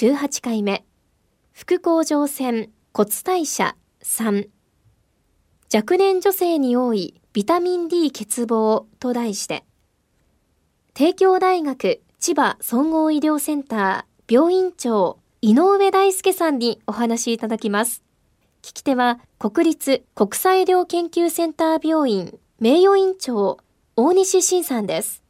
18回目。副甲状腺骨代謝3若年女性に多いビタミン D 欠乏と題して。帝京大学千葉総合医療センター病院長井上大輔さんにお話いただきます。聞き手は国立国際医療研究センター病院名誉院長大西晋さんです。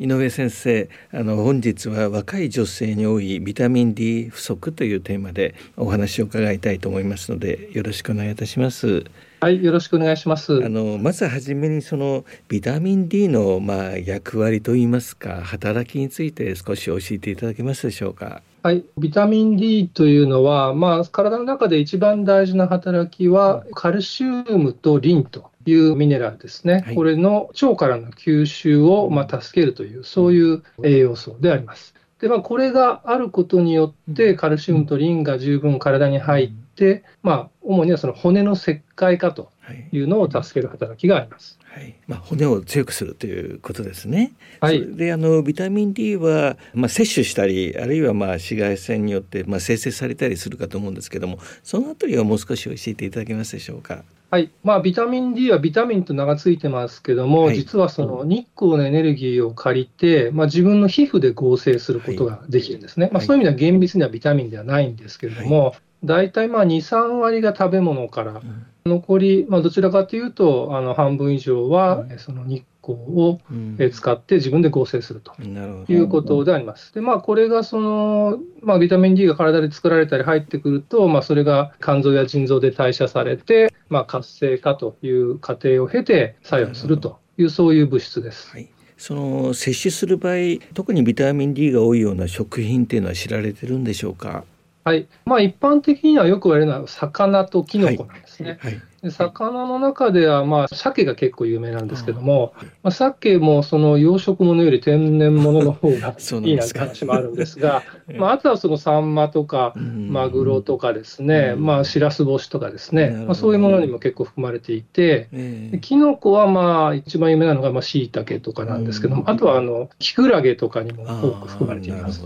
井上先生あの本日は若い女性に多いビタミン D 不足というテーマでお話を伺いたいと思いますのでよろしくお願いいたします。はいよろしくお願いします。あのまずはじめにそのビタミン D のまあ役割といいますか働きについて少し教えていただけますでしょうか？はい、ビタミン D というのは、まあ、体の中で一番大事な働きは、カルシウムとリンというミネラルですね、はい、これの腸からの吸収をまあ助けるという、そういう栄養素であります。で、まあ、これがあることによって、カルシウムとリンが十分体に入って、まあ、主にはその骨の石灰化というのを助ける働きがあります。はい、まあ、骨を強くするということですね。はい、であのビタミン D は、まあ、摂取したりあるいはまあ紫外線によって、まあ、生成されたりするかと思うんですけどもそのあたりはもう少し教えていただけますでしょうか？はい。まあ、ビタミン D はビタミンと名が付いてますけども、はい、実はその日光のエネルギーを借りて、まあ、自分の皮膚で合成することができるんですね、はい、まあ、そういう意味では厳密にはビタミンではないんですけれども、大体まあ2、3割が食べ物から、残り、まあ、どちらかとい。うと、あの半分以上は、その日光を使って自分で合成すると。いうことであります。で、まあ、これがその、まあ、ビタミン D が体で作られたり入ってくると、まあ、それが肝臓や腎臓で代謝されて、まあ、活性化という過程を経て作用するという、そういう物質です。はい。その摂取する場合特にビタミン D が多いような食品っていうのは知られてるんでしょうか？はい。まあ、一般的にはよく言われるのは魚とキノコなんですね。はい。魚の中では、まあ、鮭が結構有名なんですけども、まあ、鮭もその養殖物より天然物の方がいいなんて話もあるんですが、まあ、あとはそのサンマとか、マグロとかですね、まあ、しらす干しとかですね、まあ、そういうものにも結構含まれていて、キノコはまあ一番有名なのがしいたけとかなんですけども、あとはあのキクラゲとかにも多く含まれています。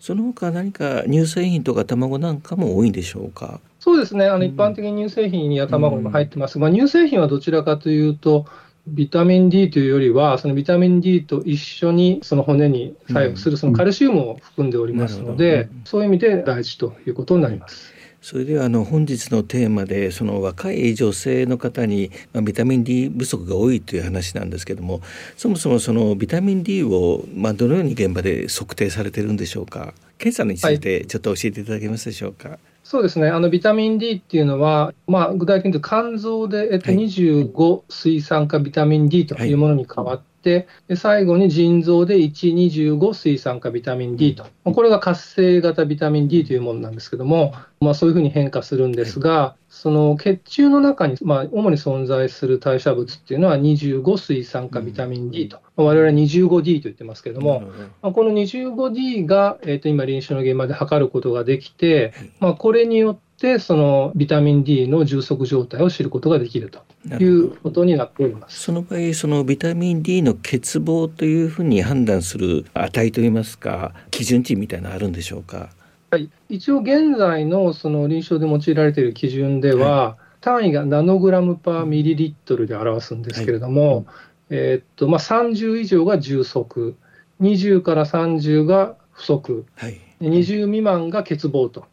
その他何か乳製品とか卵なんかも多いんでしょうか？そうですね、あの一般的に乳製品や卵にも入ってます、うん、まあ、乳製品はどちらかというと、ビタミン D というよりは、そのビタミン D と一緒にその骨に作用するそのカルシウムを含んでおりますので、うん、そういう意味で大事ということになります。それではあの本日のテーマでその若い女性の方に、まあ、ビタミン D 不足が多いという話なんですけどもそもそもそのビタミン D を、まあ、どのように現場で測定されてるんでしょうか？検査についてちょっと教えていただけますでしょうか？はいそうですね、あのビタミン D っていうのは、まあ、具体的に言うと肝臓で、えっと、25水酸化ビタミン D というものに変わって、で最後に腎臓で125水酸化ビタミン D と、これが活性型ビタミン D というものなんですけども、まあ、そういうふうに変化するんですが、その血中の中に、まあ、主に存在する代謝物っていうのは25水酸化ビタミン D と、うん、我々 25D と言ってますけれども、まあ、この 25D が、えー、と今、臨床の現場で測ることができて、まあ、これによって、そのビタミン D の充足状態を知ることができると。いうことになっております。その場合、そのビタミン D の欠乏というふうに判断する値といいますか、基準値みたいなのあるんでしょうか？はい、一応、現在のその臨床で用いられている基準では、はい、単位がナノグラムパーミリリットルで表すんですけれども、はい、えー、っとまあ、30以上が充足、20から30が不足、はい、20未満が欠乏と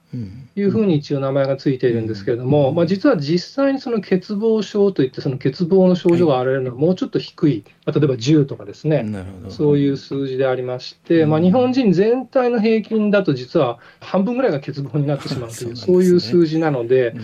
いうふうに一応名前がついているんですけれども、まあ、実は実際にその欠乏症といって、その欠乏の症状が現れるのはもうちょっと低い、まあ、例えば10とかですね、そういう数字でありまして、まあ、日本人全体の平均だと、実は半分ぐらいが欠乏になってしまうという、そういう数字なので、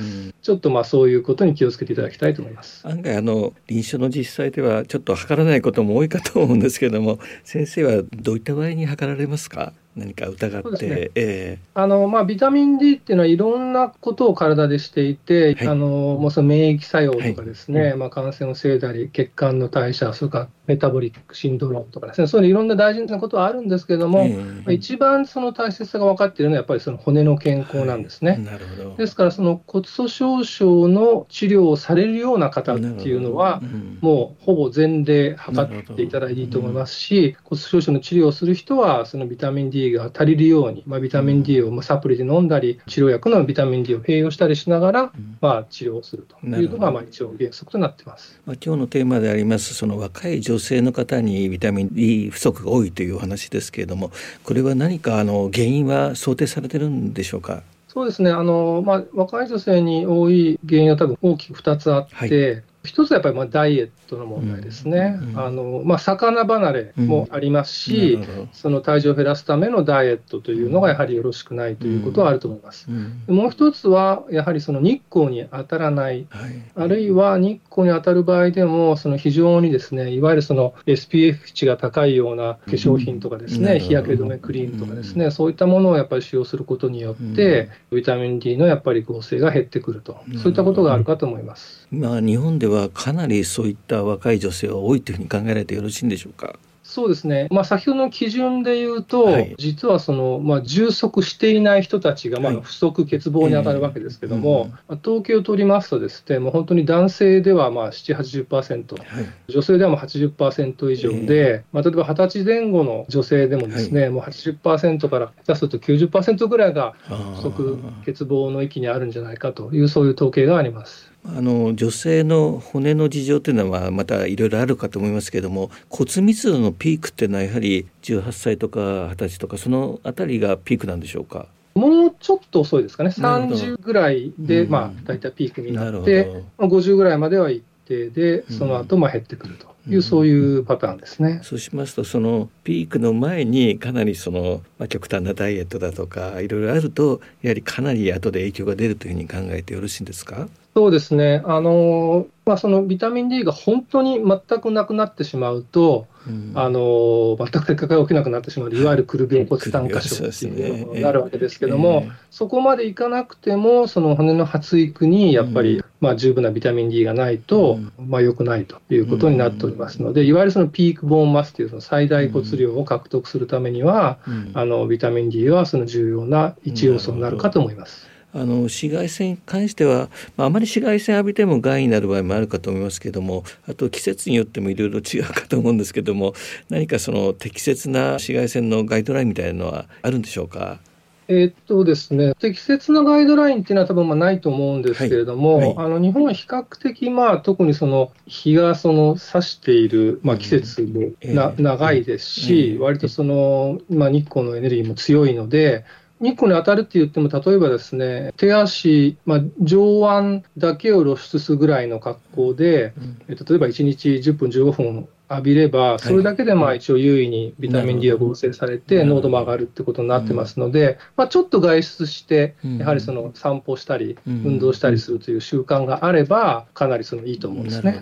ちょっとまあそういうことに気をつけていただきたいと思います。案外あの、臨床の実際では、ちょっと測らないことも多いかと思うんですけれども、先生はどういった場合に測られますか？何か疑って、ね。えー、あのまあ、ビタミン D っていうのは、いろんなことを体でしていて、はい、あのもうその免疫作用とかですね、はい、まあ、感染を防いだり、血管の代謝、それからメタボリックシンドロームとかですね、そういういろんな大事なことはあるんですけれども、一番その大切さが分かっているのは、やっぱりその骨の健康なんですね。はい、なるほど。ですから、その骨粗しょう症の治療をされるような方っていうのは、うん、もうほぼ全例測っていただいていいと思いますし、骨粗しょう症の治療をする人は、そのビタミン D が足りるように、まあ、ビタミン D をまあサプリで飲んだり、治療薬のビタミン D を併用したりしながら、まあ、治療をするというのがまあ一応原則となっています、まあ、今日のテーマでありますその若い女性の方にビタミン D 不足が多いというお話ですけれどもこれは何かあの原因は想定されてるんでしょうか？そうですね。あの、まあ、若い女性に多い原因は多分大きく2つあって、はい一つはやっぱりまあダイエットの問題ですね、うんうん、あのまあ、魚離れもありますし、うん、その体重を減らすためのダイエットというのがやはりよろしくないということはあると思います。もう一つは、やはりその日光に当たらない、はい、あるいは日光に当たる場合でも、その非常にですねいわゆるその SPF 値が高いような化粧品とかですね、日焼け止めクリームとかですね、そういったものをやっぱり使用することによって、ビタミン D のやっぱり合成が減ってくると、そういったことがあるかと思います。まあ、日本ではかなりそういった若い女性は多いというふうに考えられてよろしいんでしょうか？そうですね、まあ、先ほどの基準でいうと、はい、実はその、まあ、充足していない人たちが、まあ、不足、欠乏に当たるわけですけれども、はいまあ、統計を取りますとですね、もう本当に男性ではまあ7、80%、はい、女性ではもう80%以上で、えー、まあ、例えば20歳前後の女性でもですね、はい、もう80%から下手すると90%ぐらいが不足、欠乏の域にあるんじゃないかという、そういう統計があります。あの女性の骨の事情というのはまたいろいろあるかと思いますけれども骨密度のピークっていうのはやはり18歳とか20歳とかそのあたりがピークなんでしょうか？もうちょっと遅いですかね、30ぐらいで、うん、まあ、大体ピークになって、まあ、50ぐらいまでは一定で、その後まあ減ってくると。いう、そういうパターンですね。そうしますとそのピークの前にかなりその、まあ、極端なダイエットだとかいろいろあるとやはりかなり後で影響が出るというふうに考えてよろしいんですか？そうですね、あのまあ、そのビタミン D が本当に全くなくなってしまうと、うん、あの全く結果が起きなくなってしまういわゆるくる病骨炭化症っていうのになるわけですけども、えー、そこまでいかなくても、その骨の発育にやっぱり、うん、まあ、十分なビタミン D がないと、うん、まあ、良くないということになっておりますので、いわゆるそのピークボーンマスというその最大骨量を獲得するためには、あのビタミン D はその重要な一要素になるかと思います。あの紫外線に関しては、まあ、あまり紫外線浴びても害になる場合もあるかと思いますけどもあと季節によってもいろいろ違うかと思うんですけども何かその適切な紫外線のガイドラインみたいなのはあるんでしょうか？えー、っとですね、適切なガイドラインっていうのは多分まあないと思うんですけれども、はい。はい、あの日本は比較的、まあ、特にその日がその差している、まあ、季節もな、えー、長いですし、えー、割とその、まあ、日光のエネルギーも強いので、日光に当たるって言っても、例えばですね、手足、まあ、上腕だけを露出するぐらいの格好で、うん、例えば1日10分、15分浴びれば、それだけでまあ一応優位にビタミン D が合成されて、濃度も上がるってことになってますので、まあ、ちょっと外出して、やはりその散歩したり、運動したりするという習慣があれば、かなりそのいいと思うんですね。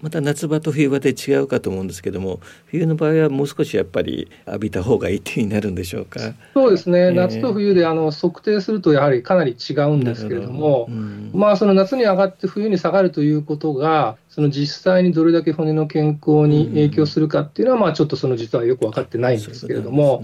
また夏場と冬場で違うかと思うんですけども冬の場合はもう少しやっぱり浴びた方がいいっていうになるんでしょうか？そうですね、えー、夏と冬であの測定するとやはりかなり違うんですけれども、うん、まあその夏に上がって冬に下がるということがその実際にどれだけ骨の健康に影響するかっていうのは、まあちょっとその実はよく分かってないんですけれども、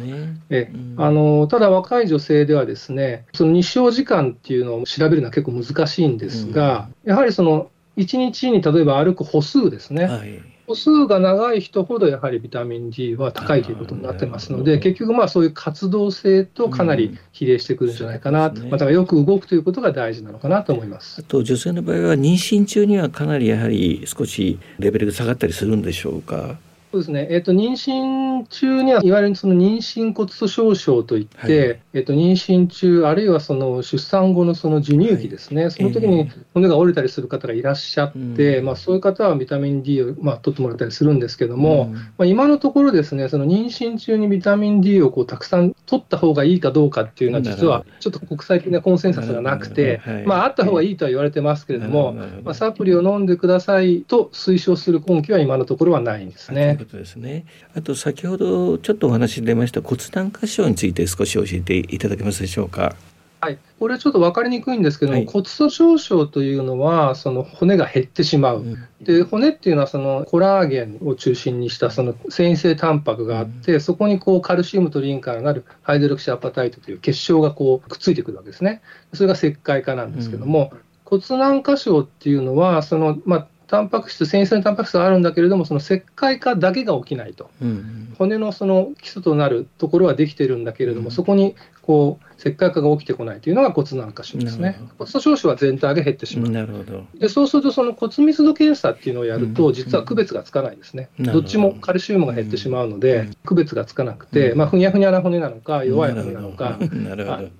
えあのただ若い女性ではですね、その日照時間っていうのを調べるのは結構難しいんですが、やはりその1日に例えば歩く歩数ですね、はい、歩数が長い人ほどやはりビタミン D は高いということになってますので、結局、まあそういう活動性とかなり比例してくるんじゃないかなと、うんね、またよく動くということが大事なのかなと思います。あと女性の場合は、妊娠中にはかなりやはり少しレベルが下がったりするんでしょうか？そうですね、えーと、妊娠中には、いわゆるその妊娠骨粗しょう症といって、はい、えーと、妊娠中、あるいはその出産後のその授乳期ですね、はい、その時に骨が折れたりする方がいらっしゃって、まあ、そういう方はビタミン D を、まあ、取ってもらったりするんですけども、うん、まあ、今のところですね、その妊娠中にビタミン D をこうたくさん取った方がいいかどうかっていうのは、実はちょっと国際的なコンセンサスがなくて、はい、まあ、あった方がいいとは言われてますけれども、まあ、サプリを飲んでくださいと推奨する根拠は今のところはないんですね。ということですね。あと先ほどちょっとお話出ました骨盤下肢症について少し教えていただけますでしょうか？はい、これはちょっと分かりにくいんですけども、はい、骨粗しょう症というのは、その骨が減ってしまう、うん、で骨っていうのはそのコラーゲンを中心にしたその繊維性タンパクがあって、うん、そこにこうカルシウムとリンカーになるハイドロキシアパタイトという結晶がこうくっついてくるわけですね、それが石灰化なんですけども、うん、骨軟化症っていうのは、そのまあ、タンパク質、繊維性のタンパク質はあるんだけれども、その石灰化だけが起きないと、うん、骨のその基礎となるところはできてるんだけれども、うん、そこにこう石灰化が起きてこないというのが骨軟化症ですね。骨粗しょう症は全体が減ってしまう。なるほど。でそうすると、その骨密度検査っていうのをやると、実は区別がつかないですね。ど。っちもカルシウムが減ってしまうので、区別がつかなくて、まあ、ふにゃふにゃな骨なのか、弱い骨なのか、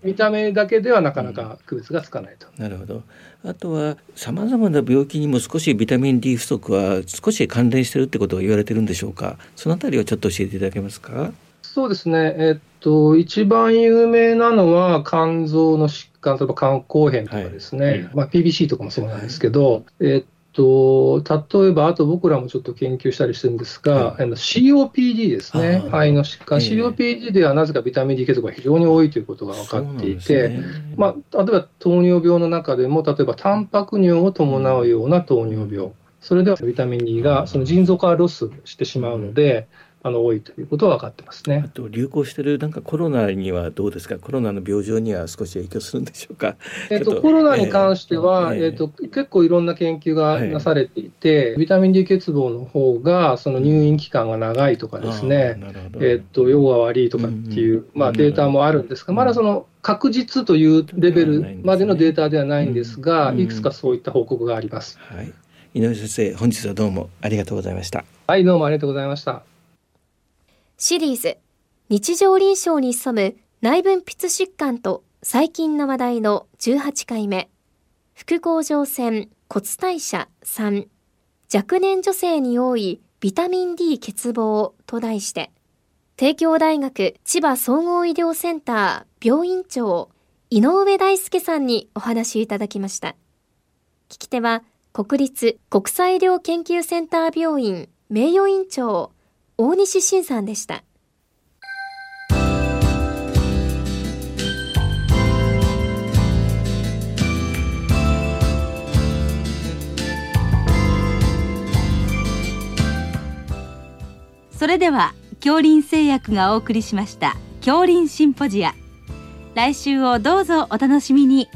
見た目だけではなかなか区別がつかないと。なるほど。あとはさまざまな病気にも少しビタミン D 不足は少し関連してるってことが言われてるんでしょうか？そのあたりをちょっと教えていただけますか？そうですね、えっと、一番有名なのは肝臓の疾患、例えば肝硬変とかですね、はい、まあ、PBC とかもそうなんですけど、えっと、例えば、あと僕らもちょっと研究したりしてるんですが、はい、COPD ですね、肺の疾患、COPD ではなぜかビタミン D 欠乏が非常に多いということが分かっていて、ね、まあ、例えば糖尿病の中でも、例えばタンパク尿を伴うような糖尿病、それではビタミン D がその腎臓からロスしてしまうので、あの多いということは分かってますね。あと流行しているなんかコロナにはどうですか？コロナの病状には少し影響するんでしょうか？えっ、とコロナに関しては、えー、えー、と結構いろんな研究がなされていて、はい、ビタミン D 欠乏の方がその入院期間が長いとかですね。えっ、と用が悪いとかっていう、うん、まあデータもあるんですが、まだその確実というレベルまでのデータではないんですが、いくつかそういった報告があります。はい。井上先生、本日はどうもありがとうございました。はい、どうもありがとうございました。シリーズ。日常臨床に潜む内分泌疾患と最近の話題の18回目。副甲状腺骨代謝3若年女性に多いビタミン D 欠乏と題して帝京大学千葉総合医療センター病院長井上大輔さんにお話いただきました。聞き手は国立国際医療研究センター病院名誉院長大西晋さんでした。それでは恐林製薬がお送りしました恐林シンポジア来週をどうぞお楽しみに